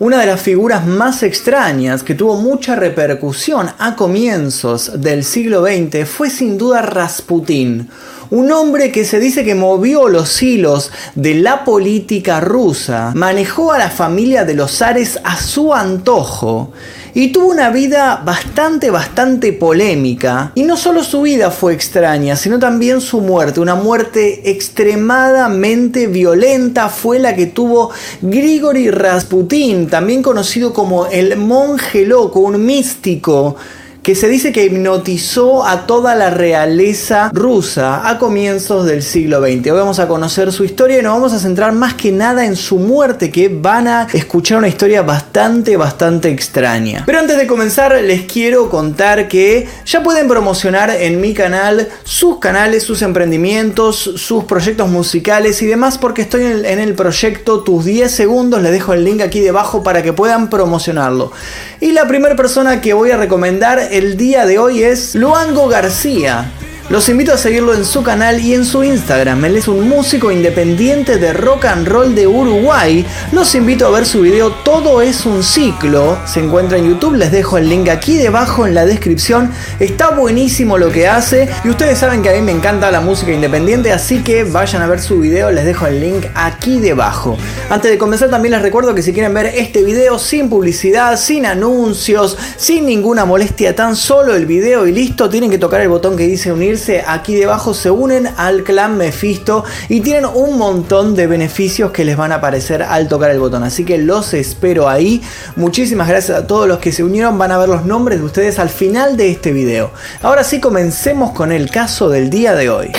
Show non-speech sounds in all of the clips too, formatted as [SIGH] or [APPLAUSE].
Una de las figuras más extrañas que tuvo mucha repercusión a comienzos del siglo XX fue sin duda Rasputín, un hombre que se dice que movió los hilos de la política rusa, manejó a la familia de los zares a su antojo y tuvo una vida bastante, bastante polémica. Y no solo su vida fue extraña, sino también su muerte. Una muerte extremadamente violenta fue la que tuvo Grigori Rasputin, también conocido como el monje loco, un místico que se dice que hipnotizó a toda la realeza rusa a comienzos del siglo XX. Hoy vamos a conocer su historia y nos vamos a centrar más que nada en su muerte, que van a escuchar una historia bastante, bastante extraña. Pero antes de comenzar, les quiero contar que ya pueden promocionar en mi canal sus canales, sus emprendimientos, sus proyectos musicales y demás, porque estoy en el proyecto Tus 10 Segundos. Les dejo el link aquí debajo para que puedan promocionarlo. Y la primera persona que voy a recomendar el día de hoy es Luango García. Los invito a seguirlo en su canal y en su Instagram. Él es un músico independiente de rock and roll de Uruguay. Los invito a ver su video Todo es un ciclo. Se encuentra en YouTube, les dejo el link aquí debajo en la descripción. Está buenísimo lo que hace y ustedes saben que a mí me encanta la música independiente, así que vayan a ver su video, les dejo el link aquí debajo. Antes de comenzar también les recuerdo que si quieren ver este video sin publicidad, sin anuncios, sin ninguna molestia, tan solo el video y listo, tienen que tocar el botón que dice unirse aquí debajo se unen al clan Mephisto y tienen un montón de beneficios que les van a aparecer al tocar el botón. Así que los espero ahí. Muchísimas gracias a todos los que se unieron. Van a ver los nombres de ustedes al final de este video. Ahora sí, comencemos con el caso del día de hoy.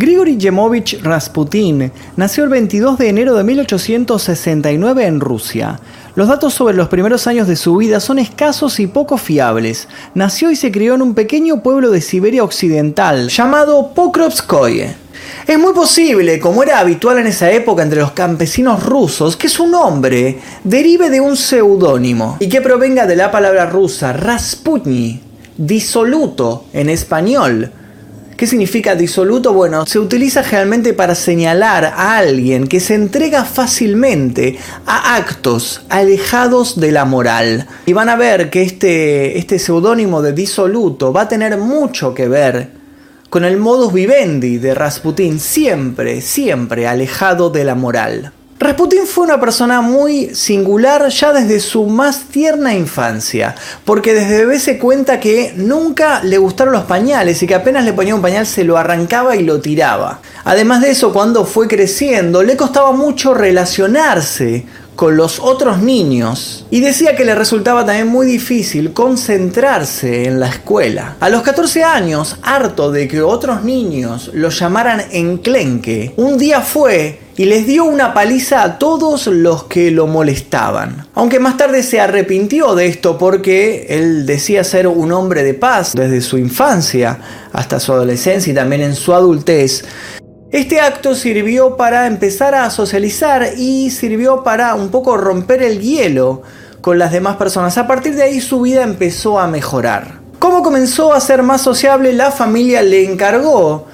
Grigory Yemovich Rasputin nació el 22 de enero de 1869 en Rusia. Los datos sobre los primeros años de su vida son escasos y poco fiables. Nació y se crió en un pequeño pueblo de Siberia Occidental llamado Pokrovskoye. Es muy posible, como era habitual en esa época entre los campesinos rusos, que su nombre derive de un seudónimo y que provenga de la palabra rusa Rasputny, disoluto en español, ¿Qué significa disoluto? Bueno, se utiliza generalmente para señalar a alguien que se entrega fácilmente a actos alejados de la moral. Y van a ver que este, este seudónimo de disoluto va a tener mucho que ver con el modus vivendi de Rasputín, siempre, siempre alejado de la moral. Rasputin fue una persona muy singular ya desde su más tierna infancia, porque desde bebé se cuenta que nunca le gustaron los pañales y que apenas le ponía un pañal se lo arrancaba y lo tiraba. Además de eso, cuando fue creciendo, le costaba mucho relacionarse con los otros niños y decía que le resultaba también muy difícil concentrarse en la escuela. A los 14 años, harto de que otros niños lo llamaran enclenque, un día fue y les dio una paliza a todos los que lo molestaban. Aunque más tarde se arrepintió de esto porque él decía ser un hombre de paz desde su infancia hasta su adolescencia y también en su adultez. Este acto sirvió para empezar a socializar y sirvió para un poco romper el hielo con las demás personas. A partir de ahí su vida empezó a mejorar. Como comenzó a ser más sociable, la familia le encargó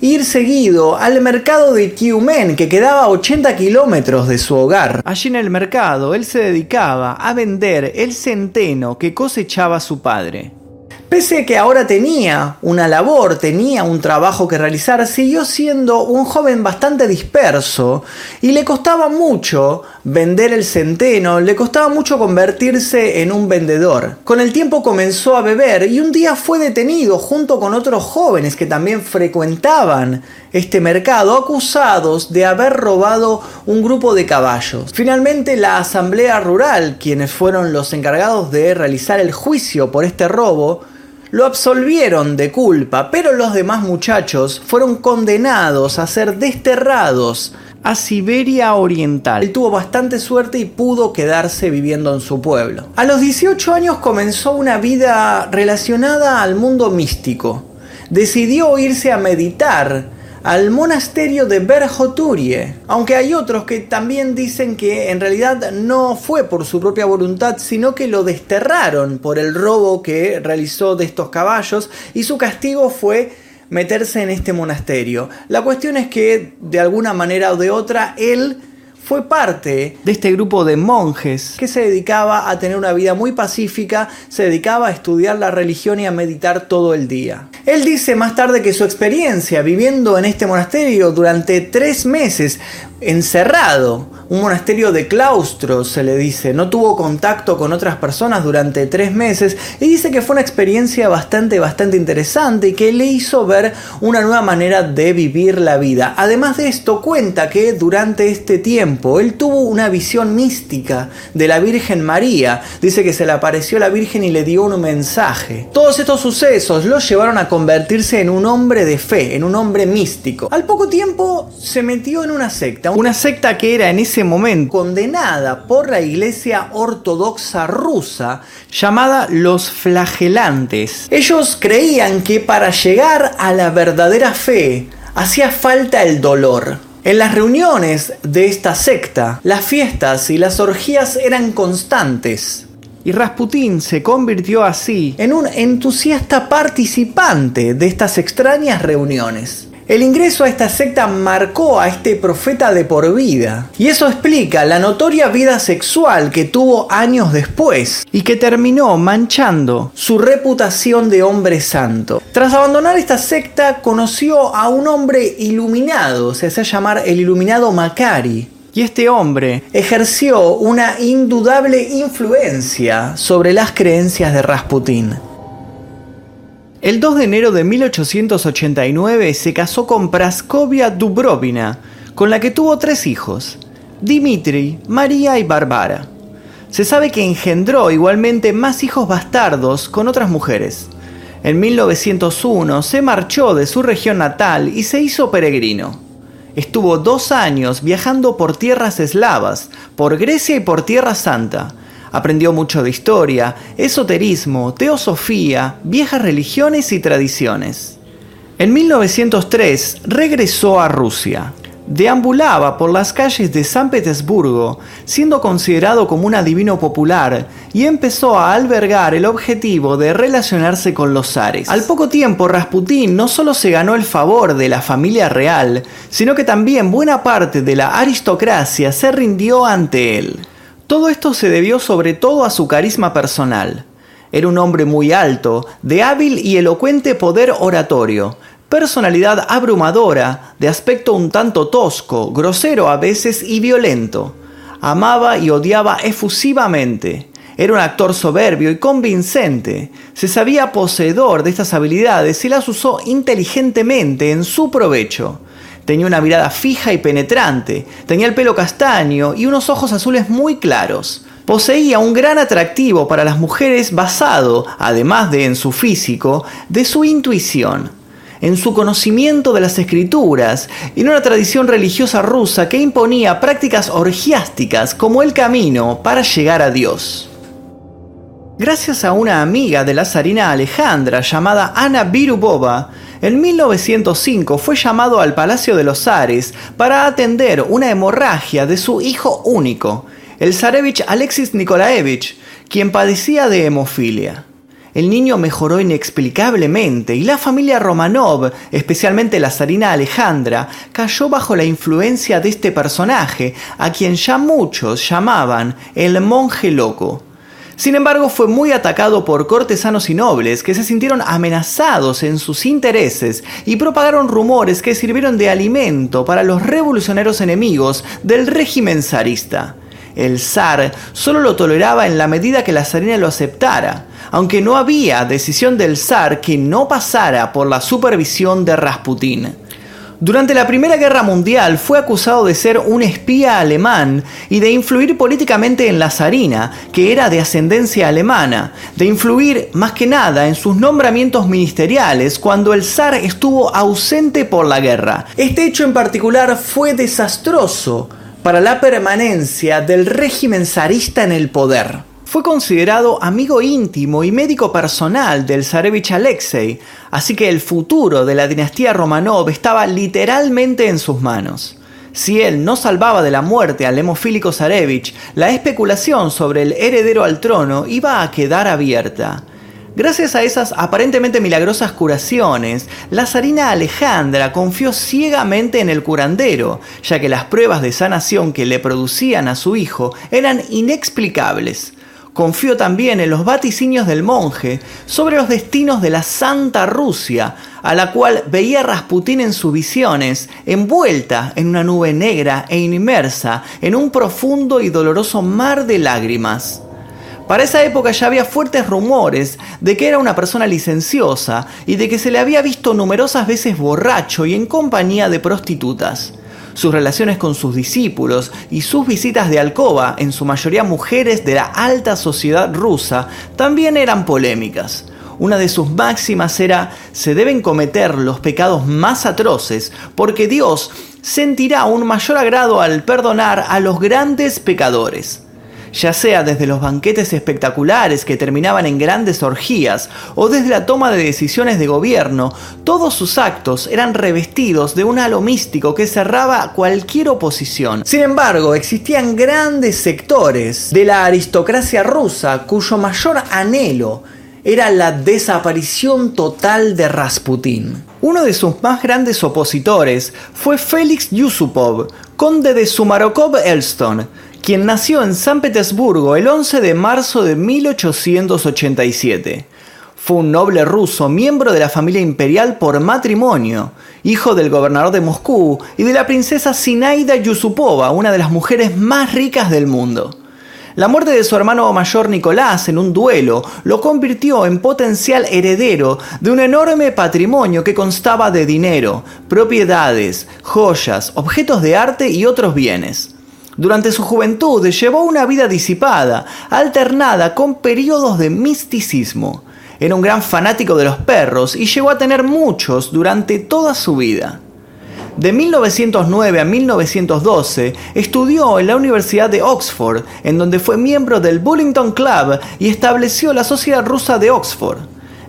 ir seguido al mercado de Kiumen, que quedaba a 80 kilómetros de su hogar. Allí en el mercado, él se dedicaba a vender el centeno que cosechaba su padre. Pese a que ahora tenía una labor, tenía un trabajo que realizar, siguió siendo un joven bastante disperso y le costaba mucho vender el centeno, le costaba mucho convertirse en un vendedor. Con el tiempo comenzó a beber y un día fue detenido junto con otros jóvenes que también frecuentaban este mercado acusados de haber robado un grupo de caballos. Finalmente la Asamblea Rural, quienes fueron los encargados de realizar el juicio por este robo, lo absolvieron de culpa, pero los demás muchachos fueron condenados a ser desterrados a Siberia Oriental. Él tuvo bastante suerte y pudo quedarse viviendo en su pueblo. A los 18 años comenzó una vida relacionada al mundo místico. Decidió irse a meditar al monasterio de Berjoturie, aunque hay otros que también dicen que en realidad no fue por su propia voluntad, sino que lo desterraron por el robo que realizó de estos caballos y su castigo fue meterse en este monasterio. La cuestión es que de alguna manera o de otra él fue parte de este grupo de monjes que se dedicaba a tener una vida muy pacífica, se dedicaba a estudiar la religión y a meditar todo el día. Él dice más tarde que su experiencia viviendo en este monasterio durante tres meses encerrado, un monasterio de claustro, se le dice, no tuvo contacto con otras personas durante tres meses y dice que fue una experiencia bastante, bastante interesante y que le hizo ver una nueva manera de vivir la vida. Además de esto, cuenta que durante este tiempo él tuvo una visión mística de la Virgen María. Dice que se le apareció la Virgen y le dio un mensaje. Todos estos sucesos lo llevaron a convertirse en un hombre de fe, en un hombre místico. Al poco tiempo se metió en una secta, una secta que era en ese momento condenada por la Iglesia Ortodoxa rusa llamada los flagelantes. Ellos creían que para llegar a la verdadera fe hacía falta el dolor. En las reuniones de esta secta, las fiestas y las orgías eran constantes. Y Rasputín se convirtió así en un entusiasta participante de estas extrañas reuniones. El ingreso a esta secta marcó a este profeta de por vida, y eso explica la notoria vida sexual que tuvo años después y que terminó manchando su reputación de hombre santo. Tras abandonar esta secta, conoció a un hombre iluminado, se hace llamar el iluminado Macari, y este hombre ejerció una indudable influencia sobre las creencias de Rasputín. El 2 de enero de 1889 se casó con Praskovia Dubrovina, con la que tuvo tres hijos, Dimitri, María y Barbara. Se sabe que engendró igualmente más hijos bastardos con otras mujeres. En 1901 se marchó de su región natal y se hizo peregrino. Estuvo dos años viajando por tierras eslavas, por Grecia y por Tierra Santa, Aprendió mucho de historia, esoterismo, teosofía, viejas religiones y tradiciones. En 1903 regresó a Rusia. Deambulaba por las calles de San Petersburgo, siendo considerado como un adivino popular, y empezó a albergar el objetivo de relacionarse con los zares. Al poco tiempo, Rasputín no solo se ganó el favor de la familia real, sino que también buena parte de la aristocracia se rindió ante él. Todo esto se debió sobre todo a su carisma personal. Era un hombre muy alto, de hábil y elocuente poder oratorio, personalidad abrumadora, de aspecto un tanto tosco, grosero a veces y violento. Amaba y odiaba efusivamente. Era un actor soberbio y convincente. Se sabía poseedor de estas habilidades y las usó inteligentemente en su provecho. Tenía una mirada fija y penetrante, tenía el pelo castaño y unos ojos azules muy claros. Poseía un gran atractivo para las mujeres basado, además de en su físico, de su intuición, en su conocimiento de las escrituras y en una tradición religiosa rusa que imponía prácticas orgiásticas como el camino para llegar a Dios. Gracias a una amiga de la zarina Alejandra llamada Ana Virubova, en 1905 fue llamado al Palacio de los Zares para atender una hemorragia de su hijo único, el zarevich Alexis Nikolaevich, quien padecía de hemofilia. El niño mejoró inexplicablemente y la familia Romanov, especialmente la zarina Alejandra, cayó bajo la influencia de este personaje, a quien ya muchos llamaban el monje loco. Sin embargo, fue muy atacado por cortesanos y nobles que se sintieron amenazados en sus intereses y propagaron rumores que sirvieron de alimento para los revolucionarios enemigos del régimen zarista. El zar solo lo toleraba en la medida que la zarina lo aceptara, aunque no había decisión del zar que no pasara por la supervisión de Rasputín. Durante la Primera Guerra Mundial fue acusado de ser un espía alemán y de influir políticamente en la zarina, que era de ascendencia alemana, de influir más que nada en sus nombramientos ministeriales cuando el zar estuvo ausente por la guerra. Este hecho en particular fue desastroso para la permanencia del régimen zarista en el poder. Fue considerado amigo íntimo y médico personal del zarevich Alexei, así que el futuro de la dinastía Romanov estaba literalmente en sus manos. Si él no salvaba de la muerte al hemofílico zarevich, la especulación sobre el heredero al trono iba a quedar abierta. Gracias a esas aparentemente milagrosas curaciones, la zarina Alejandra confió ciegamente en el curandero, ya que las pruebas de sanación que le producían a su hijo eran inexplicables. Confió también en los vaticinios del monje sobre los destinos de la Santa Rusia, a la cual veía Rasputín en sus visiones, envuelta en una nube negra e inmersa en un profundo y doloroso mar de lágrimas. Para esa época ya había fuertes rumores de que era una persona licenciosa y de que se le había visto numerosas veces borracho y en compañía de prostitutas. Sus relaciones con sus discípulos y sus visitas de alcoba, en su mayoría mujeres de la alta sociedad rusa, también eran polémicas. Una de sus máximas era, se deben cometer los pecados más atroces, porque Dios sentirá un mayor agrado al perdonar a los grandes pecadores ya sea desde los banquetes espectaculares que terminaban en grandes orgías o desde la toma de decisiones de gobierno, todos sus actos eran revestidos de un halo místico que cerraba cualquier oposición. Sin embargo, existían grandes sectores de la aristocracia rusa cuyo mayor anhelo era la desaparición total de Rasputín. Uno de sus más grandes opositores fue Félix Yusupov, conde de Sumarokov-Elston, quien nació en San Petersburgo el 11 de marzo de 1887. Fue un noble ruso, miembro de la familia imperial por matrimonio, hijo del gobernador de Moscú y de la princesa Sinaida Yusupova, una de las mujeres más ricas del mundo. La muerte de su hermano mayor Nicolás en un duelo lo convirtió en potencial heredero de un enorme patrimonio que constaba de dinero, propiedades, joyas, objetos de arte y otros bienes. Durante su juventud llevó una vida disipada, alternada con periodos de misticismo. Era un gran fanático de los perros y llegó a tener muchos durante toda su vida. De 1909 a 1912 estudió en la Universidad de Oxford, en donde fue miembro del Bullington Club y estableció la Sociedad Rusa de Oxford.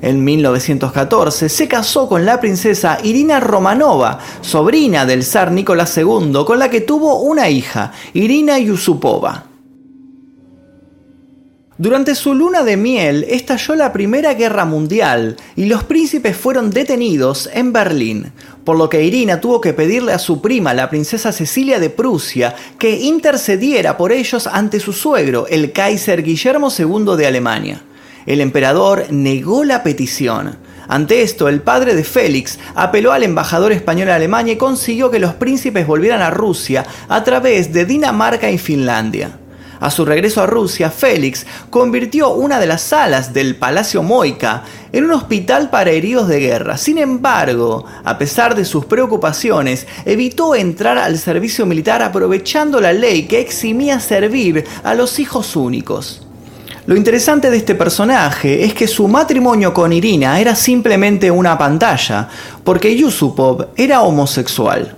En 1914 se casó con la princesa Irina Romanova, sobrina del zar Nicolás II, con la que tuvo una hija, Irina Yusupova. Durante su luna de miel estalló la Primera Guerra Mundial y los príncipes fueron detenidos en Berlín, por lo que Irina tuvo que pedirle a su prima, la princesa Cecilia de Prusia, que intercediera por ellos ante su suegro, el Kaiser Guillermo II de Alemania. El emperador negó la petición. Ante esto, el padre de Félix apeló al embajador español en Alemania y consiguió que los príncipes volvieran a Rusia a través de Dinamarca y Finlandia. A su regreso a Rusia, Félix convirtió una de las salas del Palacio Moika en un hospital para heridos de guerra. Sin embargo, a pesar de sus preocupaciones, evitó entrar al servicio militar aprovechando la ley que eximía servir a los hijos únicos. Lo interesante de este personaje es que su matrimonio con Irina era simplemente una pantalla, porque Yusupov era homosexual.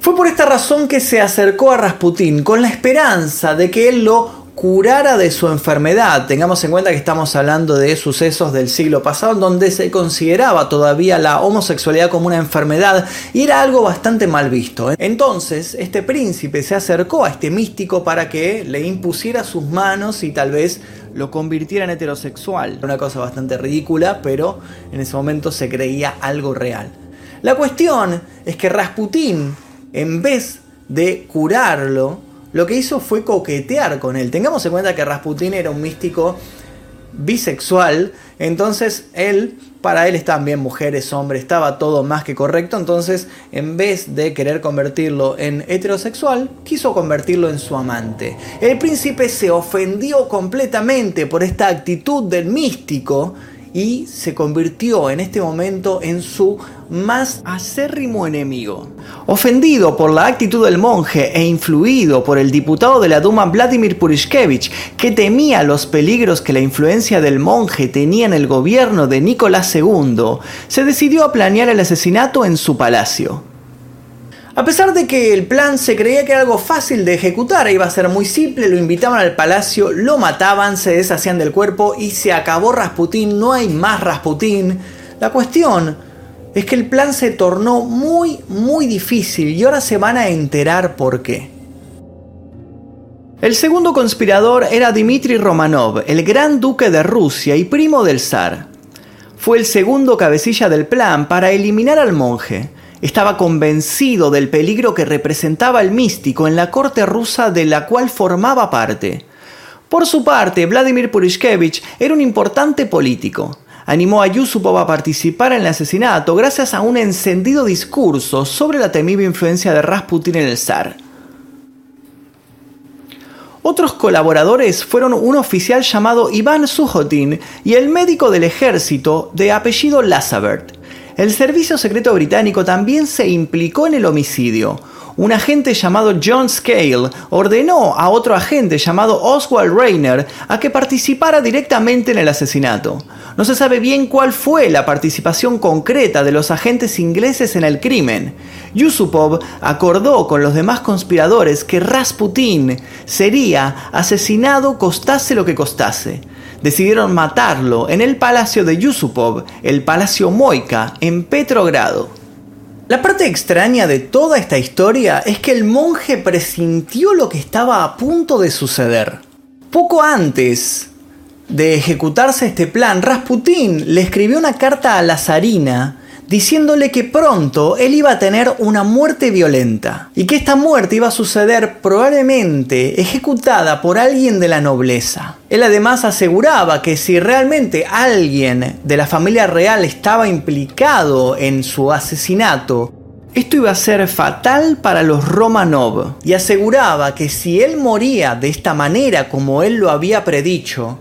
Fue por esta razón que se acercó a Rasputín con la esperanza de que él lo curara de su enfermedad. Tengamos en cuenta que estamos hablando de sucesos del siglo pasado donde se consideraba todavía la homosexualidad como una enfermedad y era algo bastante mal visto. Entonces, este príncipe se acercó a este místico para que le impusiera sus manos y tal vez lo convirtiera en heterosexual. Una cosa bastante ridícula, pero en ese momento se creía algo real. La cuestión es que Rasputín, en vez de curarlo, lo que hizo fue coquetear con él. Tengamos en cuenta que Rasputín era un místico bisexual, entonces él, para él estaban bien mujeres, hombres, estaba todo más que correcto, entonces en vez de querer convertirlo en heterosexual, quiso convertirlo en su amante. El príncipe se ofendió completamente por esta actitud del místico y se convirtió en este momento en su más acérrimo enemigo. Ofendido por la actitud del monje e influido por el diputado de la Duma Vladimir Purishkevich, que temía los peligros que la influencia del monje tenía en el gobierno de Nicolás II, se decidió a planear el asesinato en su palacio. A pesar de que el plan se creía que era algo fácil de ejecutar, iba a ser muy simple, lo invitaban al palacio, lo mataban, se deshacían del cuerpo y se acabó Rasputín, no hay más Rasputín. La cuestión es que el plan se tornó muy, muy difícil y ahora se van a enterar por qué. El segundo conspirador era Dmitry Romanov, el gran duque de Rusia y primo del zar. Fue el segundo cabecilla del plan para eliminar al monje. Estaba convencido del peligro que representaba el místico en la corte rusa de la cual formaba parte. Por su parte, Vladimir Purishkevich era un importante político. Animó a Yusupov a participar en el asesinato gracias a un encendido discurso sobre la temible influencia de Rasputin en el zar. Otros colaboradores fueron un oficial llamado Iván Sujotin y el médico del ejército de apellido Lazabert. El servicio secreto británico también se implicó en el homicidio. Un agente llamado John Scale ordenó a otro agente llamado Oswald Rayner a que participara directamente en el asesinato. No se sabe bien cuál fue la participación concreta de los agentes ingleses en el crimen. Yusupov acordó con los demás conspiradores que Rasputin sería asesinado costase lo que costase. Decidieron matarlo en el palacio de Yusupov, el Palacio Moika, en Petrogrado. La parte extraña de toda esta historia es que el monje presintió lo que estaba a punto de suceder. Poco antes de ejecutarse este plan, Rasputín le escribió una carta a la zarina diciéndole que pronto él iba a tener una muerte violenta y que esta muerte iba a suceder probablemente ejecutada por alguien de la nobleza. Él además aseguraba que si realmente alguien de la familia real estaba implicado en su asesinato, esto iba a ser fatal para los Romanov y aseguraba que si él moría de esta manera como él lo había predicho,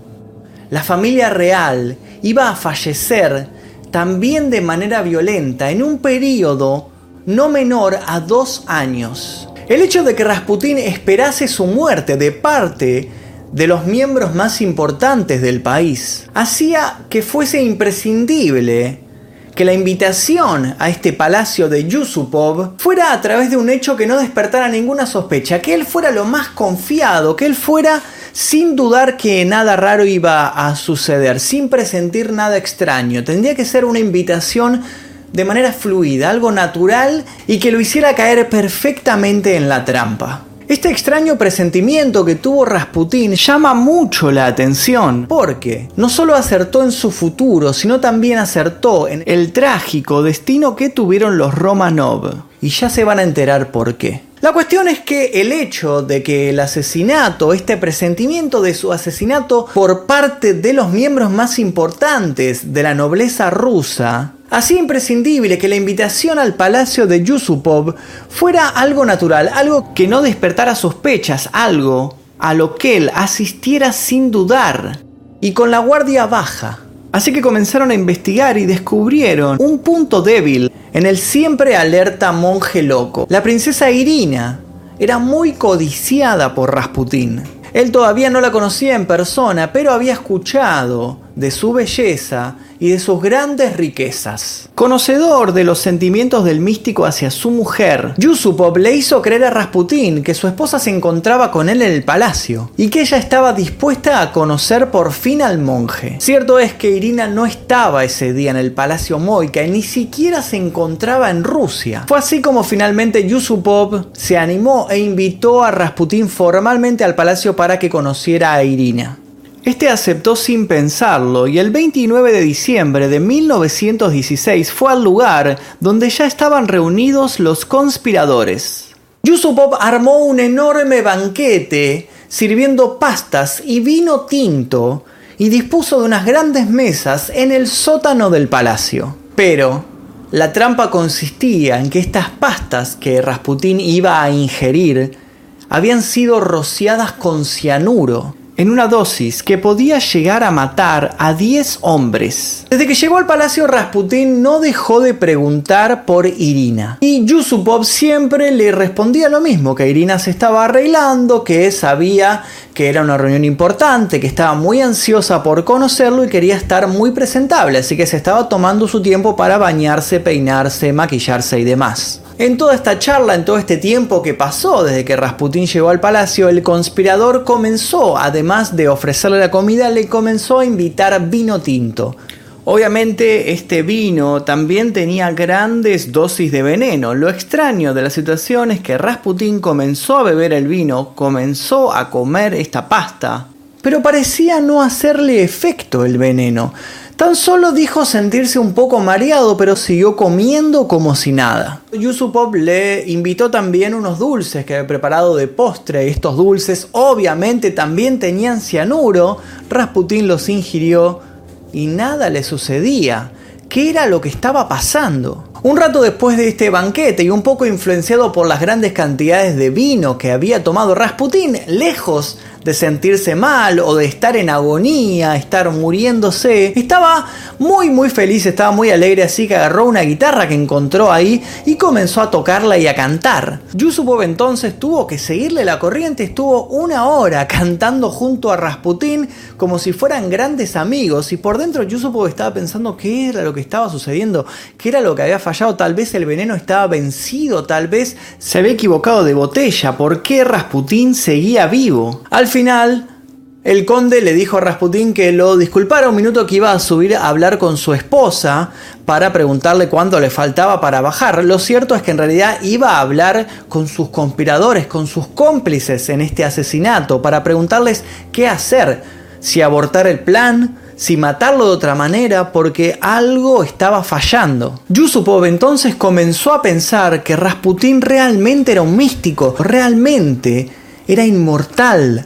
la familia real iba a fallecer también de manera violenta en un periodo no menor a dos años. El hecho de que Rasputín esperase su muerte de parte de los miembros más importantes del país hacía que fuese imprescindible que la invitación a este palacio de Yusupov fuera a través de un hecho que no despertara ninguna sospecha, que él fuera lo más confiado, que él fuera sin dudar que nada raro iba a suceder, sin presentir nada extraño. Tendría que ser una invitación de manera fluida, algo natural y que lo hiciera caer perfectamente en la trampa. Este extraño presentimiento que tuvo Rasputín llama mucho la atención porque no solo acertó en su futuro, sino también acertó en el trágico destino que tuvieron los Romanov. Y ya se van a enterar por qué. La cuestión es que el hecho de que el asesinato, este presentimiento de su asesinato por parte de los miembros más importantes de la nobleza rusa, Hacía imprescindible que la invitación al palacio de Yusupov fuera algo natural, algo que no despertara sospechas, algo a lo que él asistiera sin dudar y con la guardia baja. Así que comenzaron a investigar y descubrieron un punto débil en el siempre alerta monje loco. La princesa Irina era muy codiciada por Rasputín. Él todavía no la conocía en persona, pero había escuchado de su belleza y de sus grandes riquezas. Conocedor de los sentimientos del místico hacia su mujer, Yusupov le hizo creer a Rasputín que su esposa se encontraba con él en el palacio y que ella estaba dispuesta a conocer por fin al monje. Cierto es que Irina no estaba ese día en el palacio Moika y ni siquiera se encontraba en Rusia. Fue así como finalmente Yusupov se animó e invitó a Rasputín formalmente al palacio para que conociera a Irina. Este aceptó sin pensarlo y el 29 de diciembre de 1916 fue al lugar donde ya estaban reunidos los conspiradores. Yusupov armó un enorme banquete sirviendo pastas y vino tinto y dispuso de unas grandes mesas en el sótano del palacio. Pero la trampa consistía en que estas pastas que Rasputín iba a ingerir habían sido rociadas con cianuro en una dosis que podía llegar a matar a 10 hombres. Desde que llegó al palacio, Rasputín no dejó de preguntar por Irina. Y Yusupov siempre le respondía lo mismo, que Irina se estaba arreglando, que sabía que era una reunión importante, que estaba muy ansiosa por conocerlo y quería estar muy presentable, así que se estaba tomando su tiempo para bañarse, peinarse, maquillarse y demás. En toda esta charla, en todo este tiempo que pasó desde que Rasputín llegó al palacio, el conspirador comenzó, además de ofrecerle la comida, le comenzó a invitar vino tinto. Obviamente este vino también tenía grandes dosis de veneno. Lo extraño de la situación es que Rasputín comenzó a beber el vino, comenzó a comer esta pasta, pero parecía no hacerle efecto el veneno. Tan solo dijo sentirse un poco mareado, pero siguió comiendo como si nada. Yusupov le invitó también unos dulces que había preparado de postre. Estos dulces obviamente también tenían cianuro. Rasputín los ingirió y nada le sucedía. ¿Qué era lo que estaba pasando? Un rato después de este banquete y un poco influenciado por las grandes cantidades de vino que había tomado Rasputín, lejos de sentirse mal o de estar en agonía, estar muriéndose. Estaba muy muy feliz, estaba muy alegre, así que agarró una guitarra que encontró ahí y comenzó a tocarla y a cantar. Yusupov entonces tuvo que seguirle la corriente, estuvo una hora cantando junto a Rasputín como si fueran grandes amigos y por dentro Yusupov estaba pensando qué era lo que estaba sucediendo, qué era lo que había fallado, tal vez el veneno estaba vencido, tal vez se había equivocado de botella, ¿por qué Rasputín seguía vivo? Al final, el conde le dijo a Rasputín que lo disculpara un minuto que iba a subir a hablar con su esposa para preguntarle cuánto le faltaba para bajar. Lo cierto es que en realidad iba a hablar con sus conspiradores, con sus cómplices en este asesinato, para preguntarles qué hacer, si abortar el plan, si matarlo de otra manera, porque algo estaba fallando. Yusupov entonces comenzó a pensar que Rasputín realmente era un místico, realmente era inmortal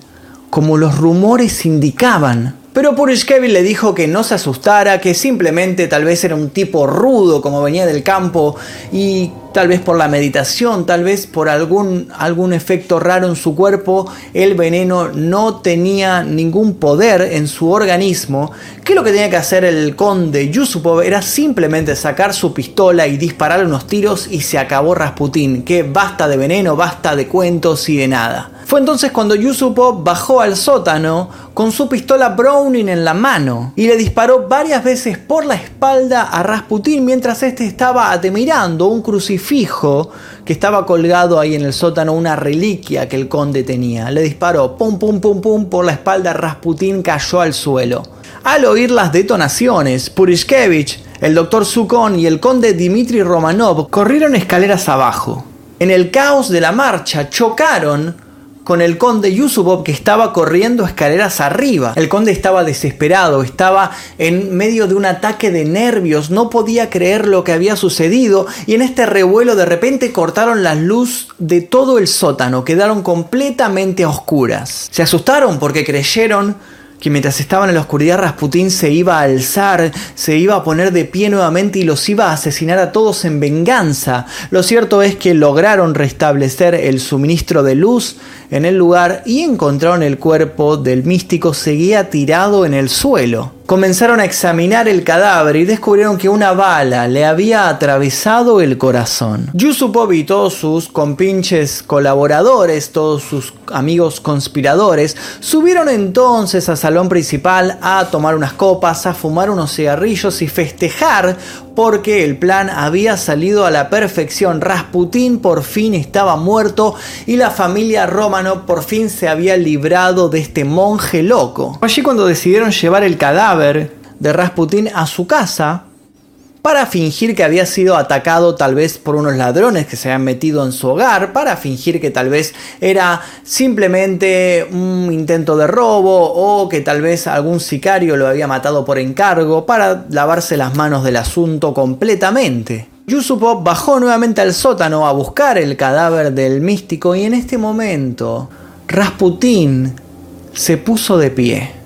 como los rumores indicaban. Pero Purishkevich le dijo que no se asustara, que simplemente tal vez era un tipo rudo como venía del campo y tal vez por la meditación, tal vez por algún, algún efecto raro en su cuerpo, el veneno no tenía ningún poder en su organismo, que lo que tenía que hacer el conde Yusupov era simplemente sacar su pistola y disparar unos tiros y se acabó Rasputín, que basta de veneno, basta de cuentos y de nada. Fue entonces cuando Yusupov bajó al sótano con su pistola Browning en la mano y le disparó varias veces por la espalda a Rasputín mientras este estaba admirando un crucifijo que estaba colgado ahí en el sótano, una reliquia que el conde tenía. Le disparó pum pum pum pum por la espalda, Rasputín cayó al suelo. Al oír las detonaciones, Purishkevich, el doctor Sukon y el conde Dmitry Romanov corrieron escaleras abajo. En el caos de la marcha chocaron con el conde Yusupov que estaba corriendo escaleras arriba. El conde estaba desesperado, estaba en medio de un ataque de nervios, no podía creer lo que había sucedido y en este revuelo de repente cortaron la luz de todo el sótano, quedaron completamente oscuras. Se asustaron porque creyeron que mientras estaban en la oscuridad Rasputín se iba a alzar, se iba a poner de pie nuevamente y los iba a asesinar a todos en venganza. Lo cierto es que lograron restablecer el suministro de luz en el lugar y encontraron el cuerpo del místico seguía tirado en el suelo. Comenzaron a examinar el cadáver y descubrieron que una bala le había atravesado el corazón. Yusupov y todos sus compinches colaboradores, todos sus amigos conspiradores, subieron entonces al salón principal a tomar unas copas, a fumar unos cigarrillos y festejar porque el plan había salido a la perfección. Rasputín por fin estaba muerto y la familia Romano por fin se había librado de este monje loco. Allí cuando decidieron llevar el cadáver de Rasputín a su casa para fingir que había sido atacado tal vez por unos ladrones que se habían metido en su hogar, para fingir que tal vez era simplemente un intento de robo o que tal vez algún sicario lo había matado por encargo, para lavarse las manos del asunto completamente. Yusupov bajó nuevamente al sótano a buscar el cadáver del místico y en este momento Rasputín se puso de pie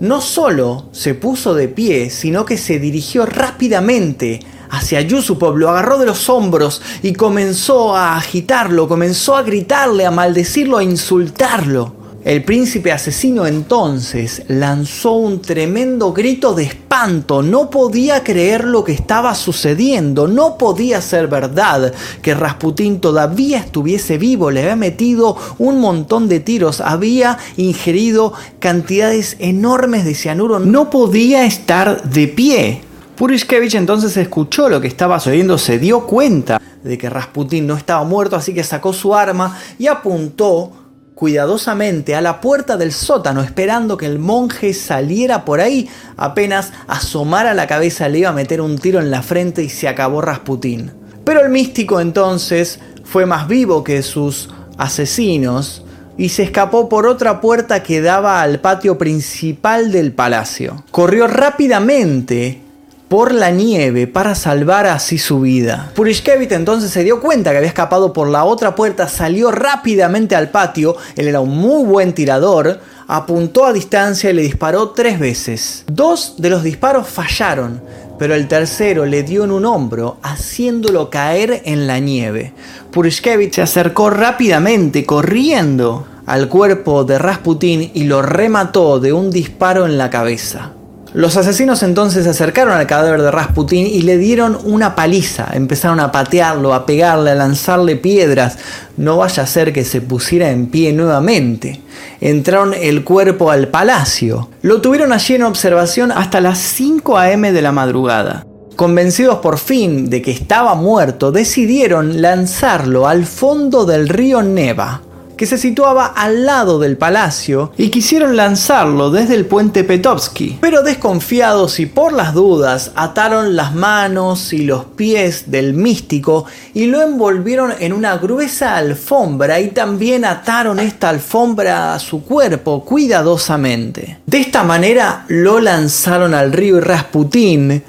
no solo se puso de pie, sino que se dirigió rápidamente hacia Yusupov, lo agarró de los hombros y comenzó a agitarlo, comenzó a gritarle, a maldecirlo, a insultarlo. El príncipe asesino entonces lanzó un tremendo grito de espanto, no podía creer lo que estaba sucediendo, no podía ser verdad que Rasputín todavía estuviese vivo, le había metido un montón de tiros, había ingerido cantidades enormes de cianuro, no podía estar de pie. Purishkevich entonces escuchó lo que estaba sucediendo, se dio cuenta de que Rasputin no estaba muerto, así que sacó su arma y apuntó cuidadosamente a la puerta del sótano, esperando que el monje saliera por ahí. Apenas asomara la cabeza le iba a meter un tiro en la frente y se acabó Rasputin. Pero el místico entonces fue más vivo que sus asesinos y se escapó por otra puerta que daba al patio principal del palacio. Corrió rápidamente por la nieve para salvar así su vida. Purishkevich entonces se dio cuenta que había escapado por la otra puerta, salió rápidamente al patio, él era un muy buen tirador, apuntó a distancia y le disparó tres veces. Dos de los disparos fallaron, pero el tercero le dio en un hombro, haciéndolo caer en la nieve. Purishkevich se acercó rápidamente, corriendo al cuerpo de Rasputin y lo remató de un disparo en la cabeza. Los asesinos entonces se acercaron al cadáver de Rasputin y le dieron una paliza. Empezaron a patearlo, a pegarle, a lanzarle piedras. No vaya a ser que se pusiera en pie nuevamente. Entraron el cuerpo al palacio. Lo tuvieron allí en observación hasta las 5 a.m. de la madrugada. Convencidos por fin de que estaba muerto, decidieron lanzarlo al fondo del río Neva que se situaba al lado del palacio y quisieron lanzarlo desde el puente Petovsky. Pero desconfiados y por las dudas, ataron las manos y los pies del místico y lo envolvieron en una gruesa alfombra y también ataron esta alfombra a su cuerpo cuidadosamente. De esta manera lo lanzaron al río y Rasputín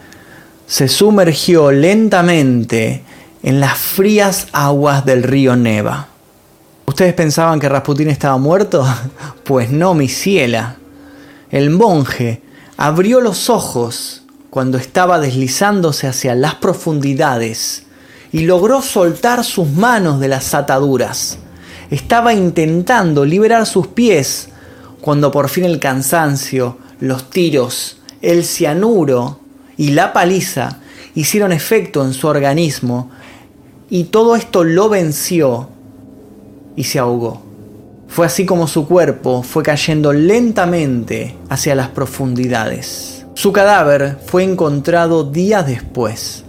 se sumergió lentamente en las frías aguas del río Neva. ¿Ustedes pensaban que Rasputín estaba muerto? [LAUGHS] Pues no, mi ciela. El monje abrió los ojos cuando estaba deslizándose hacia las profundidades y logró soltar sus manos de las ataduras. Estaba intentando liberar sus pies cuando por fin el cansancio, los tiros, el cianuro y la paliza hicieron efecto en su organismo y todo esto lo venció y se ahogó. Fue así como su cuerpo fue cayendo lentamente hacia las profundidades. Su cadáver fue encontrado días después,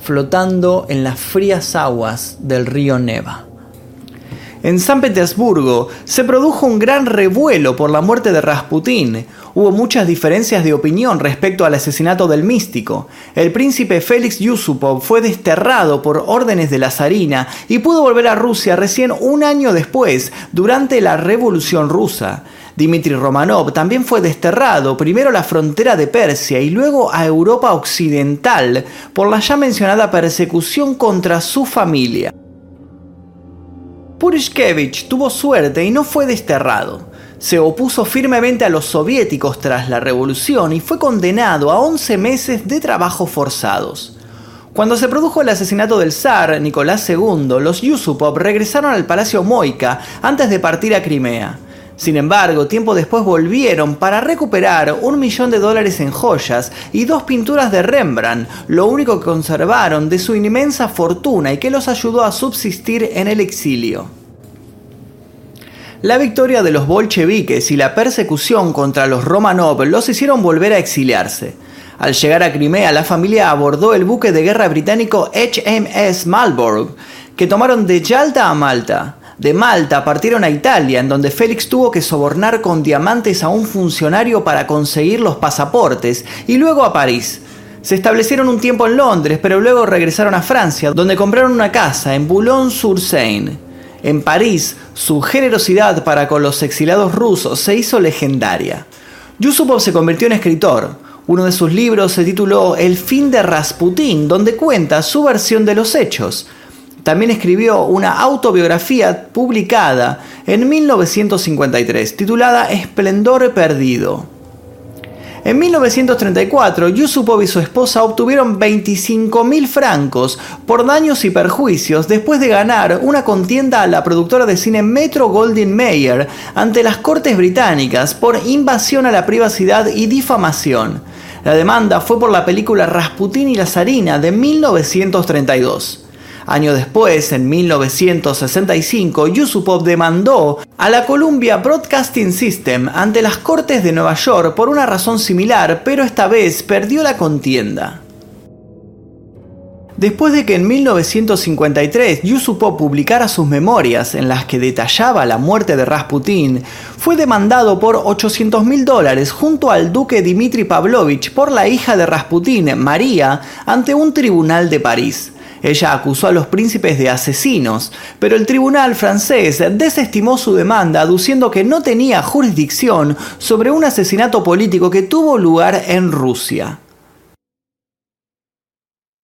flotando en las frías aguas del río Neva. En San Petersburgo se produjo un gran revuelo por la muerte de Rasputín. Hubo muchas diferencias de opinión respecto al asesinato del místico. El príncipe Félix Yusupov fue desterrado por órdenes de la zarina y pudo volver a Rusia recién un año después, durante la Revolución rusa. Dmitry Romanov también fue desterrado, primero a la frontera de Persia y luego a Europa Occidental, por la ya mencionada persecución contra su familia. Purishkevich tuvo suerte y no fue desterrado. Se opuso firmemente a los soviéticos tras la revolución y fue condenado a 11 meses de trabajos forzados. Cuando se produjo el asesinato del zar Nicolás II, los Yusupov regresaron al Palacio Moika antes de partir a Crimea. Sin embargo, tiempo después volvieron para recuperar un millón de dólares en joyas y dos pinturas de Rembrandt, lo único que conservaron de su inmensa fortuna y que los ayudó a subsistir en el exilio. La victoria de los bolcheviques y la persecución contra los Romanov los hicieron volver a exiliarse. Al llegar a Crimea, la familia abordó el buque de guerra británico HMS Marlborough, que tomaron de Yalta a Malta. De Malta partieron a Italia, en donde Félix tuvo que sobornar con diamantes a un funcionario para conseguir los pasaportes, y luego a París. Se establecieron un tiempo en Londres, pero luego regresaron a Francia, donde compraron una casa en Boulogne-sur-Seine. En París, su generosidad para con los exiliados rusos se hizo legendaria. Yusupov se convirtió en escritor. Uno de sus libros se tituló El fin de Rasputín, donde cuenta su versión de los hechos. También escribió una autobiografía publicada en 1953 titulada Esplendor Perdido. En 1934, Yusupov y su esposa obtuvieron 25.000 francos por daños y perjuicios después de ganar una contienda a la productora de cine Metro Goldwyn Mayer ante las cortes británicas por invasión a la privacidad y difamación. La demanda fue por la película Rasputin y la zarina de 1932. Año después, en 1965, Yusupov demandó a la Columbia Broadcasting System ante las Cortes de Nueva York por una razón similar, pero esta vez perdió la contienda. Después de que en 1953 Yusupov publicara sus memorias en las que detallaba la muerte de Rasputin, fue demandado por 800 mil dólares junto al duque Dmitry Pavlovich por la hija de Rasputin, María, ante un tribunal de París. Ella acusó a los príncipes de asesinos, pero el tribunal francés desestimó su demanda aduciendo que no tenía jurisdicción sobre un asesinato político que tuvo lugar en Rusia.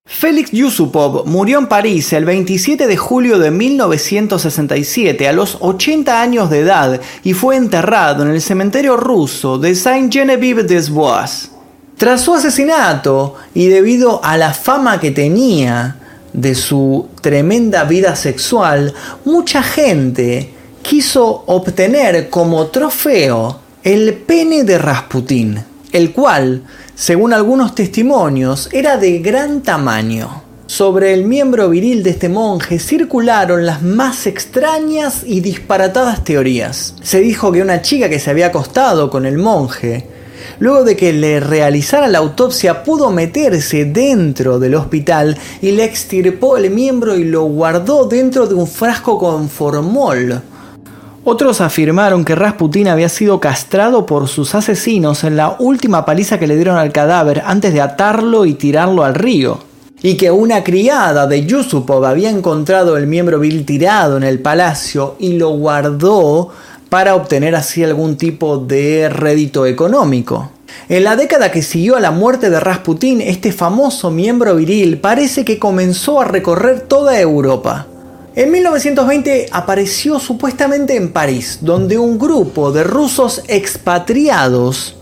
Félix Yusupov murió en París el 27 de julio de 1967 a los 80 años de edad y fue enterrado en el cementerio ruso de Saint-Geneviève-des-Bois. Tras su asesinato y debido a la fama que tenía de su tremenda vida sexual, mucha gente quiso obtener como trofeo el pene de Rasputín, el cual según algunos testimonios, era de gran tamaño. Sobre el miembro viril de este monje circularon las más extrañas y disparatadas teorías. Se dijo que una chica que se había acostado con el monje, luego de que le realizara la autopsia, pudo meterse dentro del hospital y le extirpó el miembro y lo guardó dentro de un frasco con formol otros afirmaron que Rasputin había sido castrado por sus asesinos en la última paliza que le dieron al cadáver antes de atarlo y tirarlo al río. Y que una criada de Yusupov había encontrado el miembro vil tirado en el palacio y lo guardó para obtener así algún tipo de rédito económico. En la década que siguió a la muerte de Rasputin, este famoso miembro viril parece que comenzó a recorrer toda Europa. En 1920 apareció supuestamente en París, donde un grupo de rusos expatriados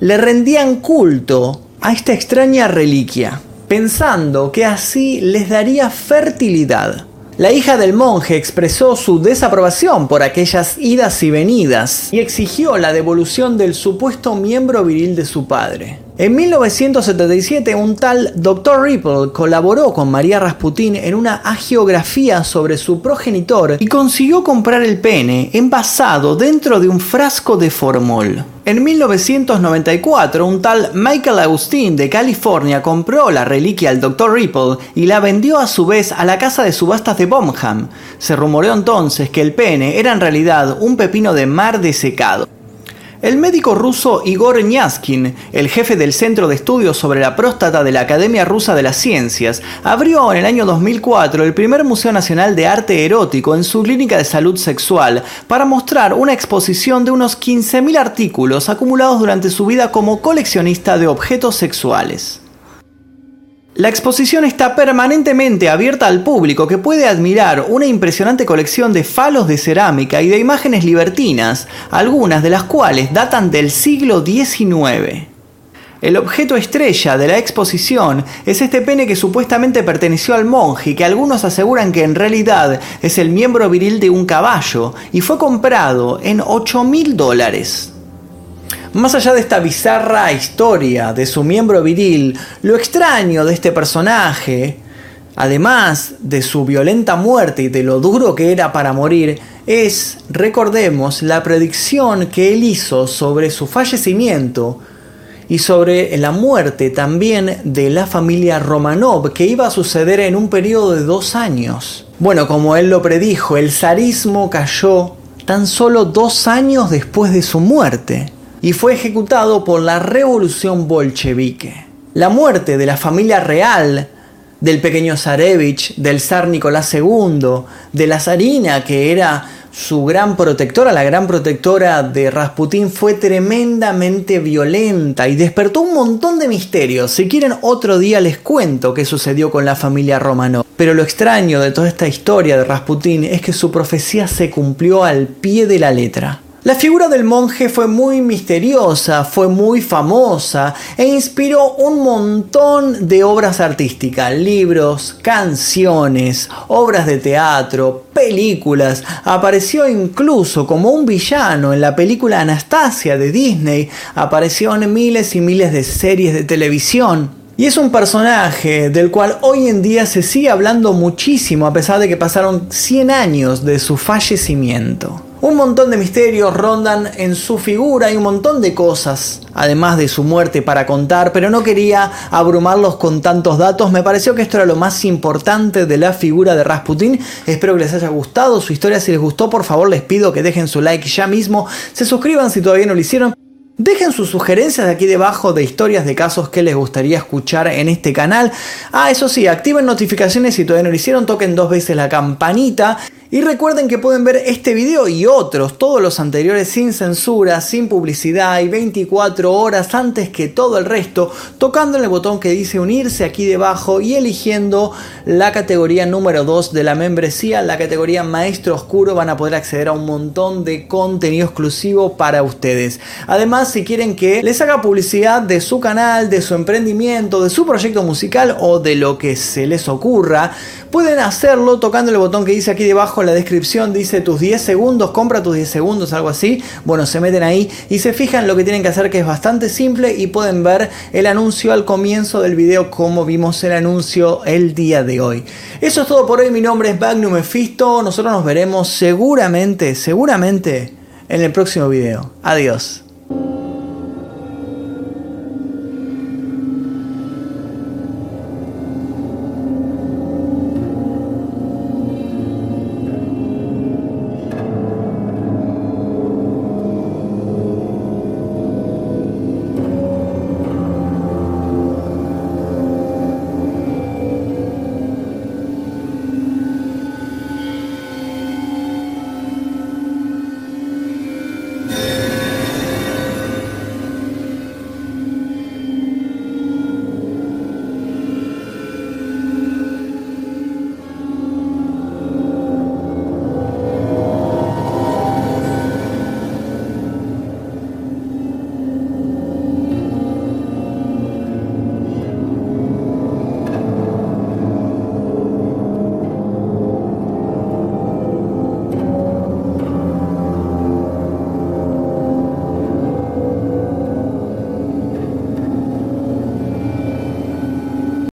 le rendían culto a esta extraña reliquia, pensando que así les daría fertilidad. La hija del monje expresó su desaprobación por aquellas idas y venidas y exigió la devolución del supuesto miembro viril de su padre. En 1977, un tal Dr. Ripple colaboró con María Rasputin en una agiografía sobre su progenitor y consiguió comprar el pene envasado dentro de un frasco de formol. En 1994, un tal Michael Agustín de California compró la reliquia al Dr. Ripple y la vendió a su vez a la casa de subastas de Bomham. Se rumoreó entonces que el pene era en realidad un pepino de mar desecado. El médico ruso Igor Nyaskin, el jefe del Centro de Estudios sobre la Próstata de la Academia Rusa de las Ciencias, abrió en el año 2004 el primer Museo Nacional de Arte Erótico en su clínica de salud sexual para mostrar una exposición de unos 15.000 artículos acumulados durante su vida como coleccionista de objetos sexuales. La exposición está permanentemente abierta al público que puede admirar una impresionante colección de falos de cerámica y de imágenes libertinas, algunas de las cuales datan del siglo XIX. El objeto estrella de la exposición es este pene que supuestamente perteneció al monje y que algunos aseguran que en realidad es el miembro viril de un caballo y fue comprado en 8 mil dólares. Más allá de esta bizarra historia de su miembro viril, lo extraño de este personaje, además de su violenta muerte y de lo duro que era para morir, es, recordemos, la predicción que él hizo sobre su fallecimiento y sobre la muerte también de la familia Romanov, que iba a suceder en un periodo de dos años. Bueno, como él lo predijo, el zarismo cayó tan solo dos años después de su muerte y fue ejecutado por la revolución bolchevique. La muerte de la familia real, del pequeño Zarevich, del zar Nicolás II, de la zarina que era su gran protectora, la gran protectora de Rasputín, fue tremendamente violenta y despertó un montón de misterios. Si quieren, otro día les cuento qué sucedió con la familia Romanov. Pero lo extraño de toda esta historia de Rasputín es que su profecía se cumplió al pie de la letra. La figura del monje fue muy misteriosa, fue muy famosa e inspiró un montón de obras artísticas, libros, canciones, obras de teatro, películas. Apareció incluso como un villano en la película Anastasia de Disney, apareció en miles y miles de series de televisión. Y es un personaje del cual hoy en día se sigue hablando muchísimo a pesar de que pasaron 100 años de su fallecimiento. Un montón de misterios rondan en su figura y un montón de cosas, además de su muerte para contar, pero no quería abrumarlos con tantos datos. Me pareció que esto era lo más importante de la figura de Rasputin. Espero que les haya gustado su historia. Si les gustó, por favor les pido que dejen su like ya mismo. Se suscriban si todavía no lo hicieron. Dejen sus sugerencias aquí debajo de historias de casos que les gustaría escuchar en este canal. Ah, eso sí, activen notificaciones si todavía no lo hicieron, toquen dos veces la campanita y recuerden que pueden ver este video y otros, todos los anteriores sin censura, sin publicidad y 24 horas antes que todo el resto, tocando en el botón que dice unirse aquí debajo y eligiendo la categoría número 2 de la membresía, la categoría Maestro Oscuro, van a poder acceder a un montón de contenido exclusivo para ustedes. Además, si quieren que les haga publicidad de su canal, de su emprendimiento, de su proyecto musical o de lo que se les ocurra, pueden hacerlo tocando el botón que dice aquí debajo la descripción dice tus 10 segundos, compra tus 10 segundos, algo así. Bueno, se meten ahí y se fijan lo que tienen que hacer que es bastante simple y pueden ver el anuncio al comienzo del video como vimos el anuncio el día de hoy. Eso es todo por hoy, mi nombre es Magnum Mephisto, nosotros nos veremos seguramente, seguramente en el próximo video. Adiós.